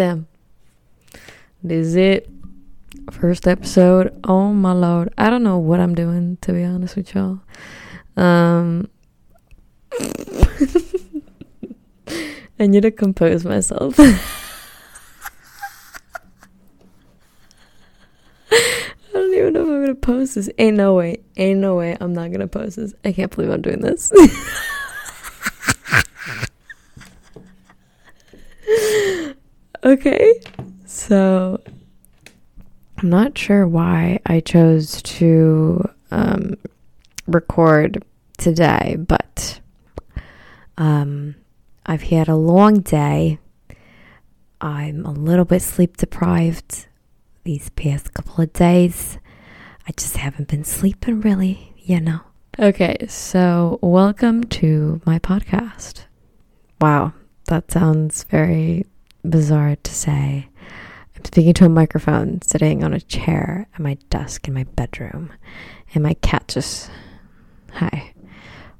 Damn. This is it. First episode. Oh my lord. I don't know what I'm doing to be honest with y'all. Um I need to compose myself. I don't even know if I'm gonna post this. Ain't no way. Ain't no way I'm not gonna post this. I can't believe I'm doing this. okay. So I'm not sure why I chose to um, record today, but um, I've had a long day. I'm a little bit sleep deprived these past couple of days. I just haven't been sleeping really, you know. Okay, so welcome to my podcast. Wow, that sounds very bizarre to say. I'm speaking to a microphone sitting on a chair at my desk in my bedroom, and my cat just, hi,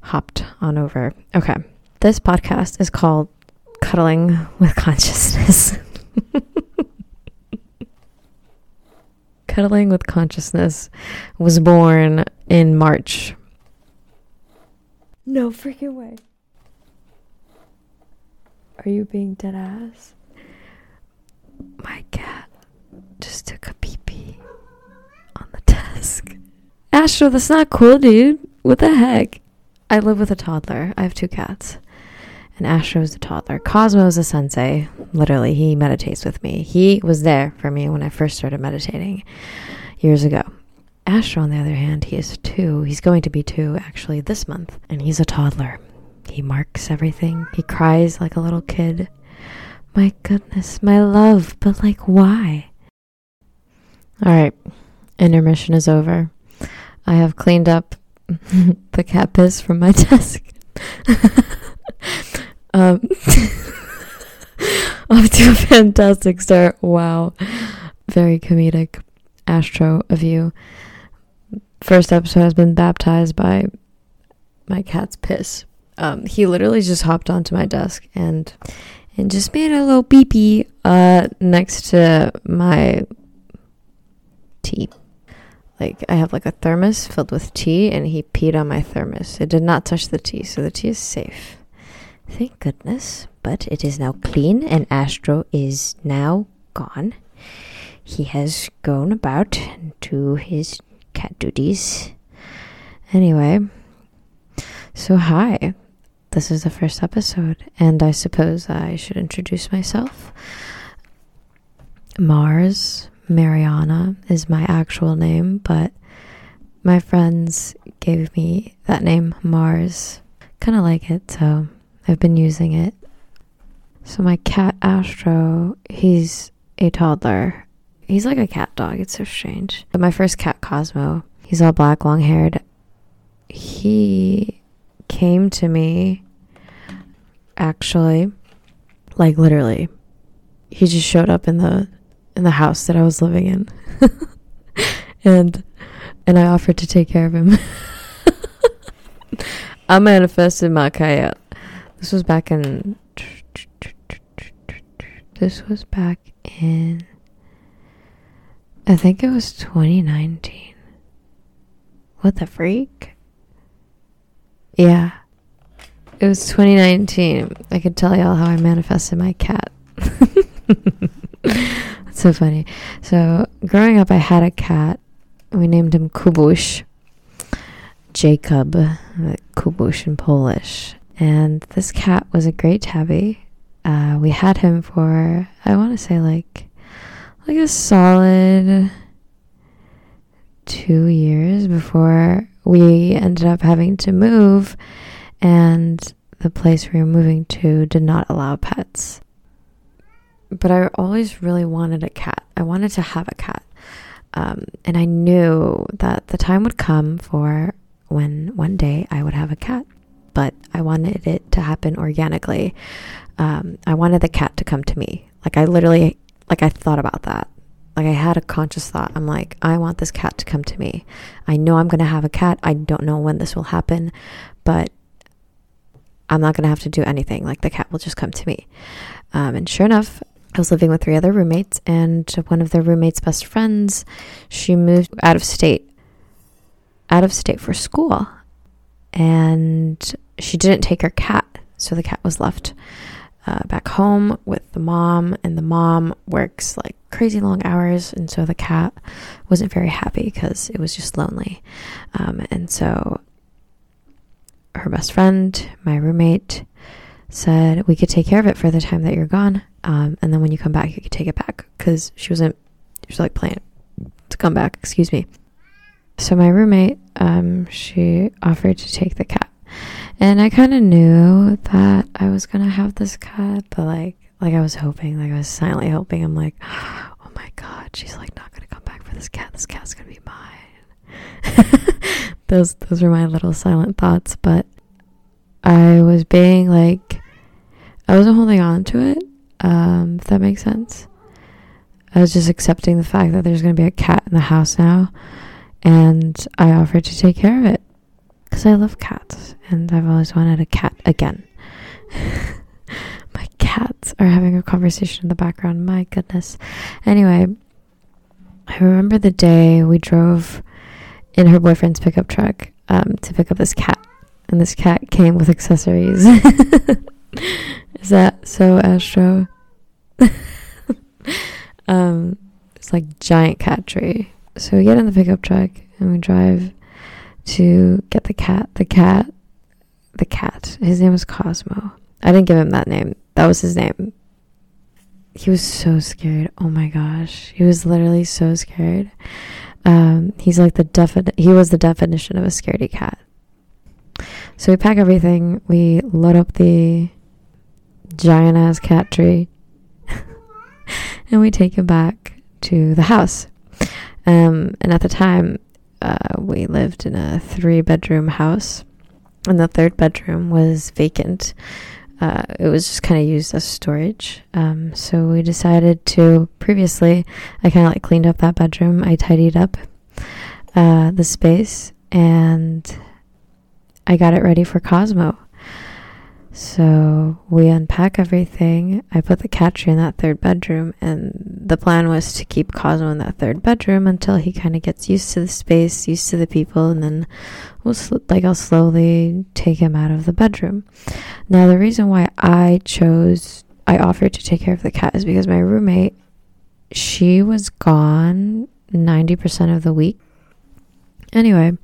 hopped on over. Okay, this podcast is called Cuddling with Consciousness. Cuddling with Consciousness was born in March. No freaking way. Are you being dead ass? My cat just took a pee pee on the desk. Astro, that's not cool, dude. What the heck? I live with a toddler. I have two cats. And Astro is a toddler. Cosmo is a sensei. Literally, he meditates with me. He was there for me when I first started meditating years ago. Astro, on the other hand, he is two. He's going to be two actually this month. And he's a toddler. He marks everything. He cries like a little kid. My goodness, my love, but like, why? All right, intermission is over. I have cleaned up the cat piss from my desk. um, off to a fantastic start. Wow. Very comedic. Astro of you. First episode has been baptized by my cat's piss. Um, he literally just hopped onto my desk and and just made a little beepy uh, next to my tea. Like I have like a thermos filled with tea, and he peed on my thermos. It did not touch the tea, so the tea is safe. Thank goodness. But it is now clean, and Astro is now gone. He has gone about to his cat duties. Anyway, so hi. This is the first episode, and I suppose I should introduce myself. Mars Mariana is my actual name, but my friends gave me that name, Mars. Kind of like it, so I've been using it. So, my cat Astro, he's a toddler. He's like a cat dog, it's so strange. But my first cat, Cosmo, he's all black, long haired. He came to me actually like literally. He just showed up in the in the house that I was living in. And and I offered to take care of him. I manifested my cat this was back in this was back in I think it was 2019 what the freak yeah. It was 2019. I could tell y'all how I manifested my cat. That's so funny. So, growing up, I had a cat. We named him Kubush. Jacob, Kubush in Polish. And this cat was a great tabby. Uh, we had him for, I want to say, like, like a solid two years before we ended up having to move, and the place we were moving to did not allow pets. But I always really wanted a cat. I wanted to have a cat. Um, and I knew that the time would come for when one day I would have a cat. But I wanted it to happen organically. Um, I wanted the cat to come to me. Like I literally, like I thought about that. Like I had a conscious thought. I'm like, I want this cat to come to me. I know I'm going to have a cat. I don't know when this will happen, but I'm not going to have to do anything. Like the cat will just come to me. Um, and sure enough, I was living with three other roommates, and one of their roommates' best friends, she moved out of state, out of state for school, and she didn't take her cat, so the cat was left uh, back home with the mom, and the mom works like crazy long hours, and so the cat wasn't very happy because it was just lonely, um, and so her best friend, my roommate, said we could take care of it for the time that you're gone. Um, and then when you come back, you could take it back because she wasn't, she was like planning to come back, excuse me. So my roommate, um, she offered to take the cat. And I kind of knew that I was going to have this cat, but like, like I was hoping, like I was silently hoping. I'm like, oh my God, she's like not going to come back for this cat. This cat's going to be mine. those, those were my little silent thoughts, but I was being like, I wasn't holding on to it, um, if that makes sense. I was just accepting the fact that there's going to be a cat in the house now, and I offered to take care of it because I love cats and I've always wanted a cat again. My cats are having a conversation in the background. My goodness. Anyway, I remember the day we drove in her boyfriend's pickup truck um, to pick up this cat and this cat came with accessories. Is that so astro? um, it's like giant cat tree. So we get in the pickup truck and we drive to get the cat. The cat, the cat. His name was Cosmo. I didn't give him that name. That was his name. He was so scared. Oh my gosh, he was literally so scared. Um, he's like the defi- He was the definition of a scaredy cat. So we pack everything. We load up the giant ass cat tree and we take him back to the house. Um, and at the time, uh, we lived in a three bedroom house, and the third bedroom was vacant. Uh, it was just kind of used as storage. Um, so we decided to previously, I kind of like cleaned up that bedroom. I tidied up uh, the space and I got it ready for Cosmo. So we unpack everything. I put the catcher in that third bedroom, and the plan was to keep Cosmo in that third bedroom until he kind of gets used to the space, used to the people, and then we'll sl- like I'll slowly take him out of the bedroom. Now the reason why I chose I offered to take care of the cat is because my roommate she was gone 90% of the week. Anyway,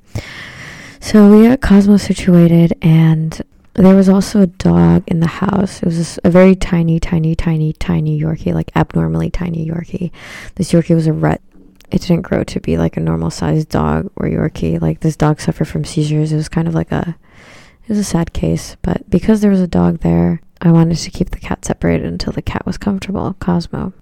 so we got Cosmo situated, and there was also a dog in the house. It was a very tiny, tiny, tiny, tiny Yorkie, like abnormally tiny Yorkie. This Yorkie was a ret. It didn't grow to be like a normal sized dog or Yorkie. Like this dog suffered from seizures. It was kind of like a, it was a sad case. But because there was a dog there, I wanted to keep the cat separated until the cat was comfortable. Cosmo.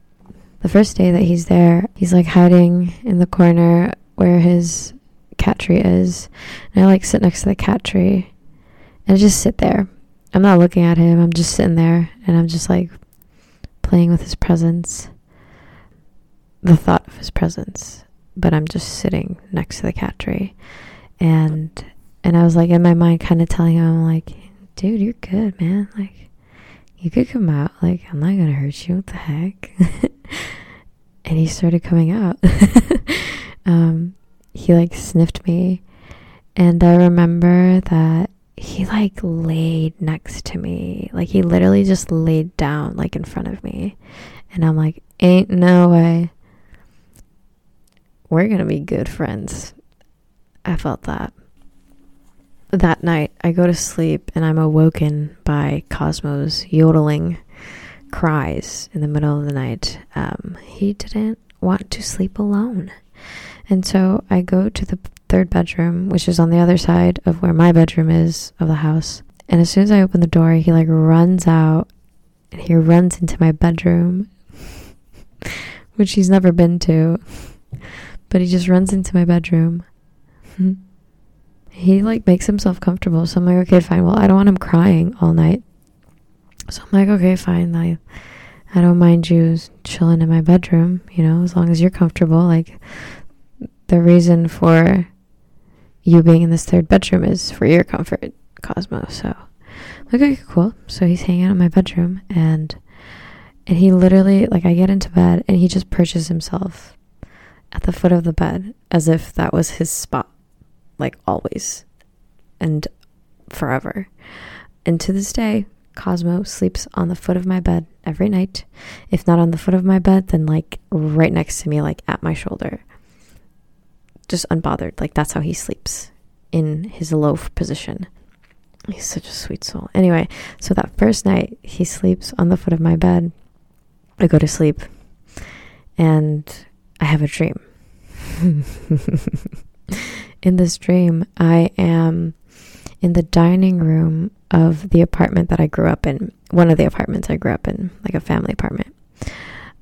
The first day that he's there, he's like hiding in the corner where his cat tree is. And I like sit next to the cat tree and I just sit there. I'm not looking at him. I'm just sitting there and I'm just like playing with his presence. The thought of his presence. But I'm just sitting next to the cat tree. And and I was like in my mind kind of telling him I'm like, dude, you're good, man. Like you could come out. Like I'm not gonna hurt you. What the heck? and he started coming out. um, he like sniffed me and I remember that he like laid next to me. Like he literally just laid down like in front of me. And I'm like, ain't no way. We're going to be good friends. I felt that. That night, I go to sleep and I'm awoken by Cosmo's yodeling cries in the middle of the night. Um, he didn't want to sleep alone. And so I go to the third bedroom, which is on the other side of where my bedroom is of the house. And as soon as I open the door, he like runs out and he runs into my bedroom, which he's never been to. But he just runs into my bedroom. he like makes himself comfortable. So I'm like, okay, fine. Well, I don't want him crying all night. So I'm like, okay, fine. Like, I don't mind you chilling in my bedroom, you know, as long as you're comfortable. Like, the reason for you being in this third bedroom is for your comfort, Cosmo. So, okay, cool. So he's hanging out in my bedroom, and And he literally, like, I get into bed and he just perches himself at the foot of the bed as if that was his spot, like always and forever. And to this day, Cosmo sleeps on the foot of my bed every night. If not on the foot of my bed, then like right next to me, like at my shoulder. Just unbothered. Like that's how he sleeps in his loaf position. He's such a sweet soul. Anyway, so that first night, he sleeps on the foot of my bed. I go to sleep and I have a dream. in this dream, I am in the dining room of the apartment that I grew up in, one of the apartments I grew up in, like a family apartment.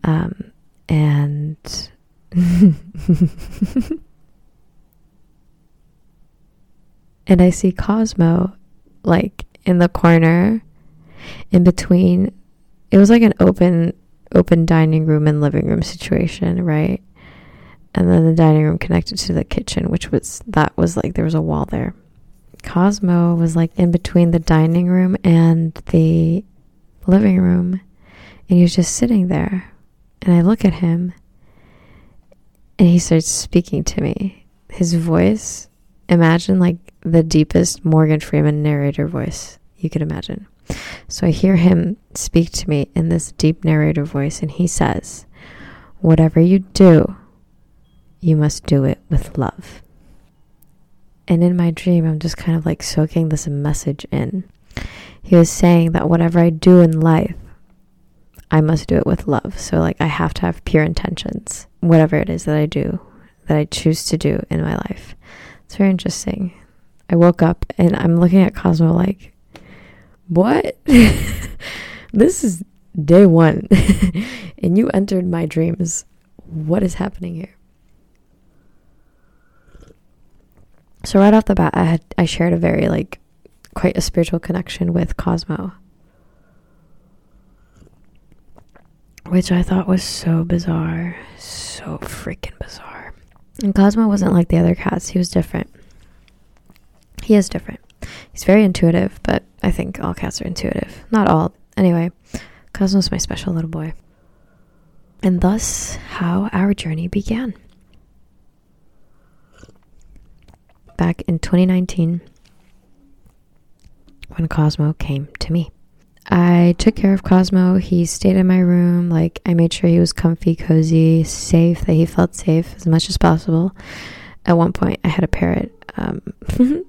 Um, and and I see Cosmo like in the corner in between it was like an open open dining room and living room situation, right? And then the dining room connected to the kitchen, which was that was like there was a wall there. Cosmo was like in between the dining room and the living room, and he was just sitting there. And I look at him, and he starts speaking to me. His voice, imagine like the deepest Morgan Freeman narrator voice you could imagine. So I hear him speak to me in this deep narrator voice, and he says, Whatever you do, you must do it with love. And in my dream, I'm just kind of like soaking this message in. He was saying that whatever I do in life, I must do it with love. So, like, I have to have pure intentions, whatever it is that I do, that I choose to do in my life. It's very interesting. I woke up and I'm looking at Cosmo like, what? this is day one. and you entered my dreams. What is happening here? So right off the bat, I had I shared a very like quite a spiritual connection with Cosmo, which I thought was so bizarre, so freaking bizarre. And Cosmo wasn't like the other cats; he was different. He is different. He's very intuitive, but I think all cats are intuitive. Not all. Anyway, Cosmo's my special little boy. And thus, how our journey began. back in 2019 when Cosmo came to me. I took care of Cosmo. He stayed in my room. Like, I made sure he was comfy, cozy, safe, that he felt safe as much as possible. At one point, I had a parrot. Um,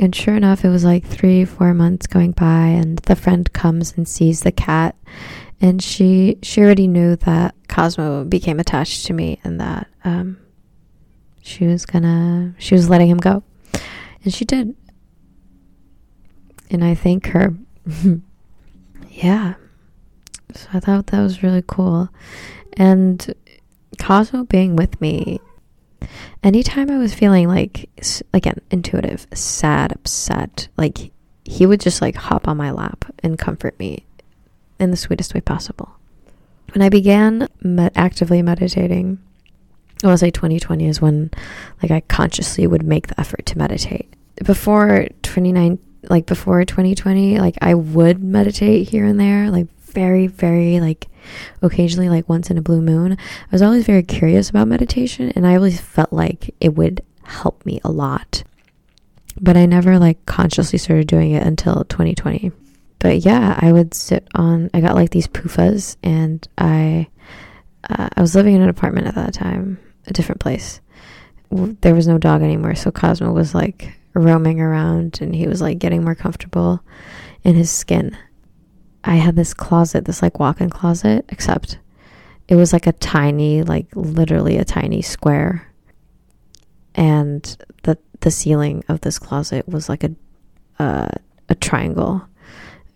and sure enough, it was like three, four months going by, and the friend comes and sees the cat. And she, she already knew that Cosmo became attached to me and that um, she was gonna, she was letting him go. And she did. And I thank her. yeah. So I thought that was really cool. And Cosmo being with me, anytime I was feeling like, again, intuitive, sad, upset, like he would just like hop on my lap and comfort me in the sweetest way possible. When I began med- actively meditating, I want to say 2020 is when like I consciously would make the effort to meditate. Before 29 like before 2020, like I would meditate here and there, like very very like occasionally like once in a blue moon. I was always very curious about meditation and I always felt like it would help me a lot. But I never like consciously started doing it until 2020. But yeah, I would sit on I got like these PUFAs and I uh, I was living in an apartment at that time a different place. There was no dog anymore, so Cosmo was like roaming around and he was like getting more comfortable in his skin. I had this closet, this like walk in closet, except it was like a tiny, like literally a tiny square. And the the ceiling of this closet was like a uh, a triangle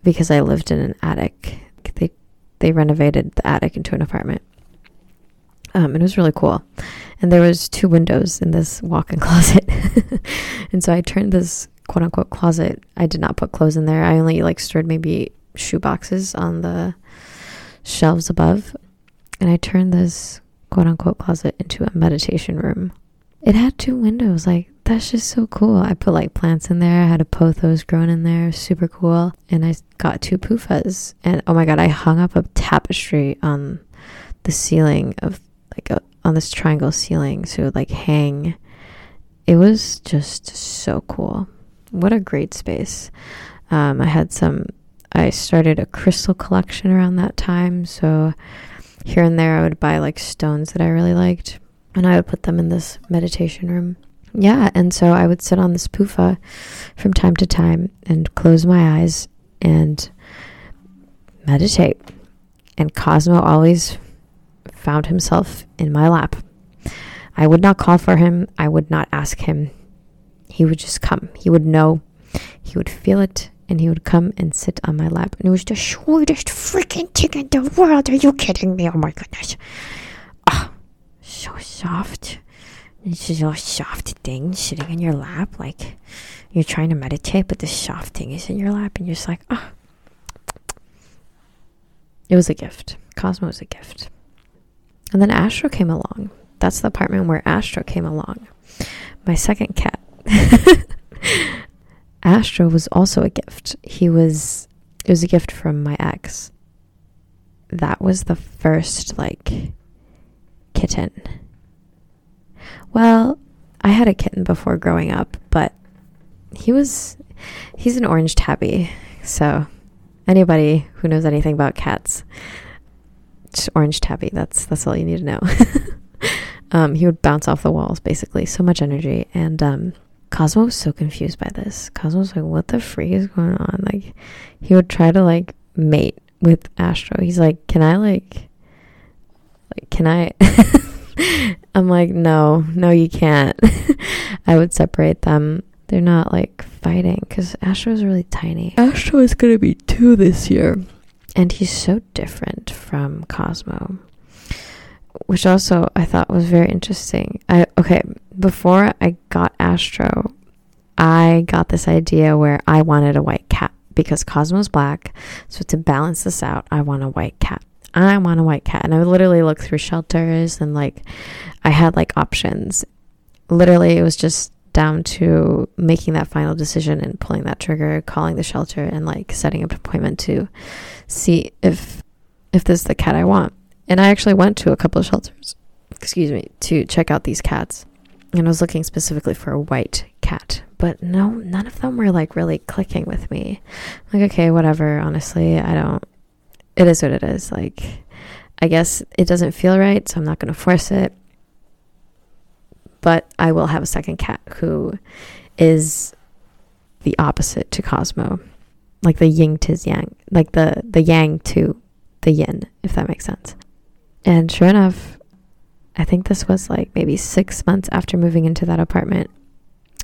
because I lived in an attic. They they renovated the attic into an apartment. Um, and it was really cool. And there was two windows in this walk-in closet. and so I turned this quote unquote closet. I did not put clothes in there. I only like stored maybe shoe boxes on the shelves above. And I turned this quote unquote closet into a meditation room. It had two windows. Like that's just so cool. I put like plants in there. I had a pothos grown in there, super cool. And I got two PUFAs. And oh my god, I hung up a tapestry on the ceiling of like a, on this triangle ceiling, so it would like hang. It was just so cool. What a great space. Um, I had some. I started a crystal collection around that time, so here and there I would buy like stones that I really liked, and I would put them in this meditation room yeah, and so I would sit on this PUFA from time to time and close my eyes and meditate. And Cosmo always found himself in my lap. I would not call for him, I would not ask him. He would just come. He would know, he would feel it, and he would come and sit on my lap. And it was the sweetest freaking thing in the world. Are you kidding me? Oh my goodness. Oh, so soft. It's just a soft thing sitting in your lap, like you're trying to meditate, but the soft thing is in your lap, and you're just like, oh. It was a gift. Cosmo was a gift. And then Astro came along. That's the apartment where Astro came along. My second cat. Astro was also a gift. He was, it was a gift from my ex. That was the first, like, kitten well, I had a kitten before growing up, but he was he's an orange tabby. So anybody who knows anything about cats, orange tabby. That's that's all you need to know. um, he would bounce off the walls, basically. So much energy, and um, Cosmo was so confused by this. Cosmo was like, "What the freak is going on?" Like, he would try to like mate with Astro. He's like, "Can I like, like, can I?" I'm like, no, no, you can't. I would separate them. They're not like fighting because Astro is really tiny. Astro is to be two this year. And he's so different from Cosmo, which also I thought was very interesting. I okay, before I got Astro, I got this idea where I wanted a white cat because Cosmo's black. So to balance this out, I want a white cat. I want a white cat. And I would literally look through shelters and like I had like options. Literally, it was just down to making that final decision and pulling that trigger, calling the shelter and like setting up an appointment to see if if this is the cat I want. And I actually went to a couple of shelters, excuse me, to check out these cats. And I was looking specifically for a white cat. But no, none of them were like really clicking with me. Like, okay, whatever. Honestly, I don't it is what it is. Like, I guess it doesn't feel right, so I'm not going to force it. But I will have a second cat who is the opposite to Cosmo, like the yin to yang, like the the yang to the yin, if that makes sense. And sure enough, I think this was like maybe six months after moving into that apartment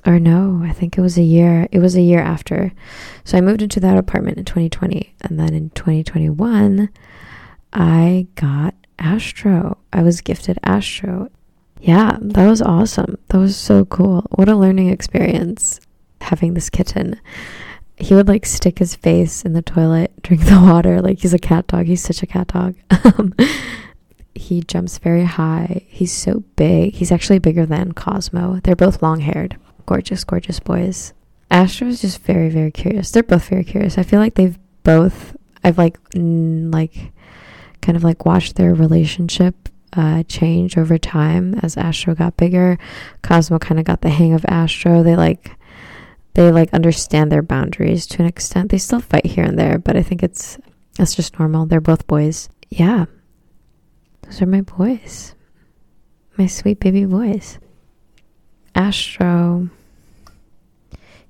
or no, I think it was a year. It was a year after. So I moved into that apartment in 2020. And then in 2021, I got Astro. I was gifted Astro. Yeah, that was awesome. That was so cool. What a learning experience having this kitten. He would like stick his face in the toilet, drink the water. Like he's a cat dog. He's such a cat dog. Um, he jumps very high. He's so big. He's actually bigger than Cosmo. They're both long haired gorgeous, gorgeous boys. Astro is just very, very curious. They're both very curious. I feel like they've both, I've like, like, kind of like watched their relationship uh, change over time as Astro got bigger. Cosmo kind of got the hang of Astro. They like, they like understand their boundaries to an extent. They still fight here and there, but I think it's, that's just normal. They're both boys. Yeah. Those are my boys. My sweet baby boys. Astro,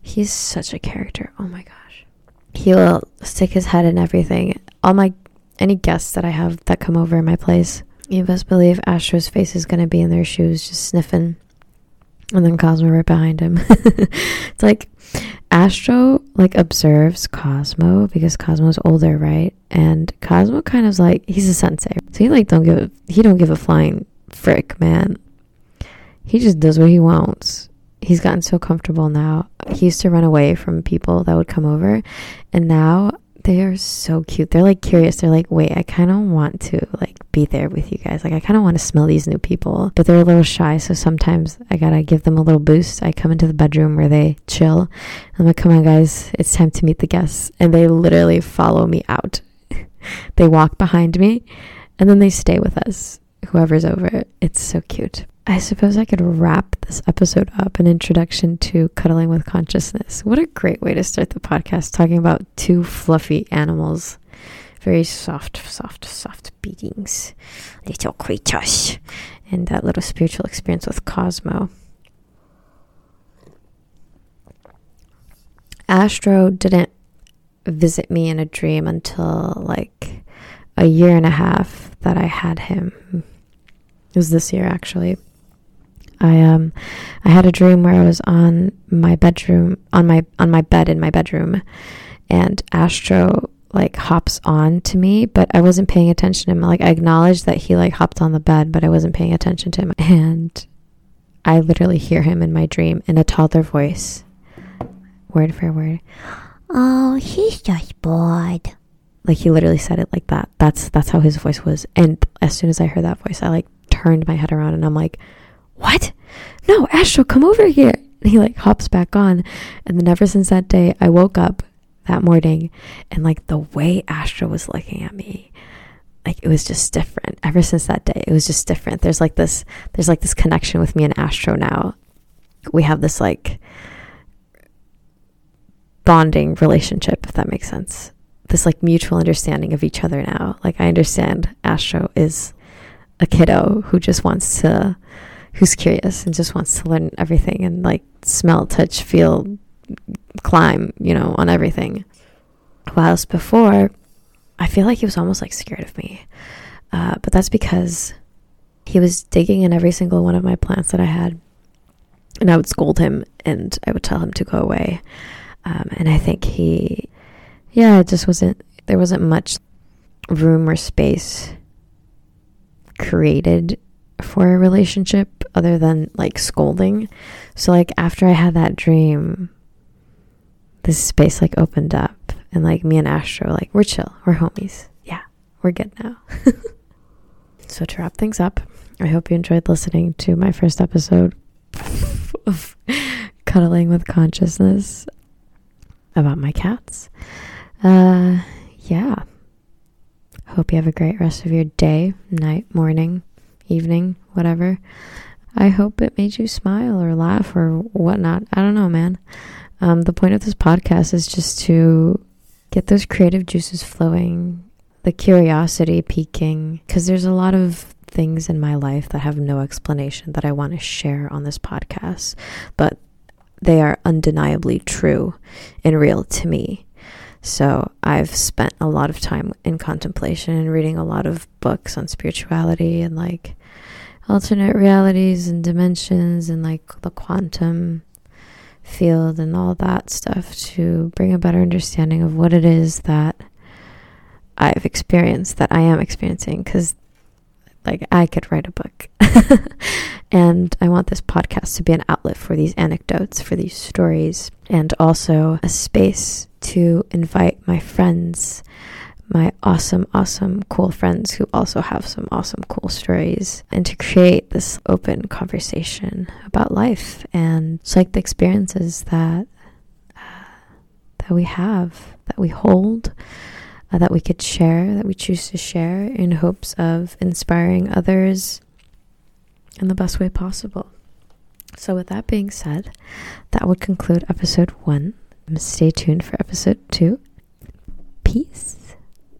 he's such a character. Oh my gosh. He will stick his head in everything. All my any guests that I have that come over in my place, you best believe Astro's face is gonna be in their shoes, just sniffing. And then Cosmo right behind him. it's like Astro like observes Cosmo because Cosmo's older, right? And Cosmo kind of like he's a sensei. So he like don't give a, he don't give a flying frick, man he just does what he wants. He's gotten so comfortable now. He used to run away from people that would come over, and now they are so cute. They're like curious. They're like, wait, I kind of want to like be there with you guys. Like, I kind of want to smell these new people, but they're a little shy. So sometimes I gotta give them a little boost. I come into the bedroom where they chill. I'm like, come on, guys, it's time to meet the guests. And they literally follow me out. they walk behind me and then they stay with us, whoever's over. It. It's so cute. I suppose I could wrap this episode up an introduction to cuddling with consciousness. What a great way to start the podcast talking about two fluffy animals. Very soft, soft, soft beatings. Little creatures. And that little spiritual experience with Cosmo. Astro didn't visit me in a dream until like a year and a half that I had him. It was this year actually. I um I had a dream where I was on my bedroom on my on my bed in my bedroom and Astro like hops on to me, but I wasn't paying attention to him. Like I acknowledged that he like hopped on the bed, but I wasn't paying attention to him. And I literally hear him in my dream in a toddler voice. Word for word. Oh, he's just bored. Like he literally said it like that. That's that's how his voice was. And as soon as I heard that voice, I like turned my head around and I'm like, what? No, Astro, come over here. And he like hops back on. And then ever since that day, I woke up that morning and like the way Astro was looking at me, like it was just different. Ever since that day, it was just different. There's like this, there's like this connection with me and Astro now. We have this like bonding relationship, if that makes sense. This like mutual understanding of each other now. Like I understand Astro is a kiddo who just wants to who's curious and just wants to learn everything and like smell, touch, feel, climb, you know, on everything. Whilst before, I feel like he was almost like scared of me. Uh, but that's because he was digging in every single one of my plants that I had. And I would scold him and I would tell him to go away. Um, and I think he, yeah, it just wasn't, there wasn't much room or space created for a relationship other than like scolding. So like after I had that dream, this space like opened up and like me and Astro like we're chill, we're homies. Yeah, we're good now. so to wrap things up, I hope you enjoyed listening to my first episode of cuddling with consciousness about my cats. Uh yeah. Hope you have a great rest of your day, night, morning, evening, whatever. I hope it made you smile or laugh or whatnot. I don't know, man. Um, the point of this podcast is just to get those creative juices flowing, the curiosity peaking, because there's a lot of things in my life that have no explanation that I want to share on this podcast, but they are undeniably true and real to me. So I've spent a lot of time in contemplation and reading a lot of books on spirituality and like alternate realities and dimensions and like the quantum field and all that stuff to bring a better understanding of what it is that I've experienced, that I am experiencing, because like I could write a book. and I want this podcast to be an outlet for these anecdotes, for these stories, and also a space to invite my friends my awesome, awesome, cool friends who also have some awesome, cool stories, and to create this open conversation about life and like the experiences that uh, that we have, that we hold, uh, that we could share, that we choose to share in hopes of inspiring others in the best way possible. So, with that being said, that would conclude episode one. Stay tuned for episode two. Peace.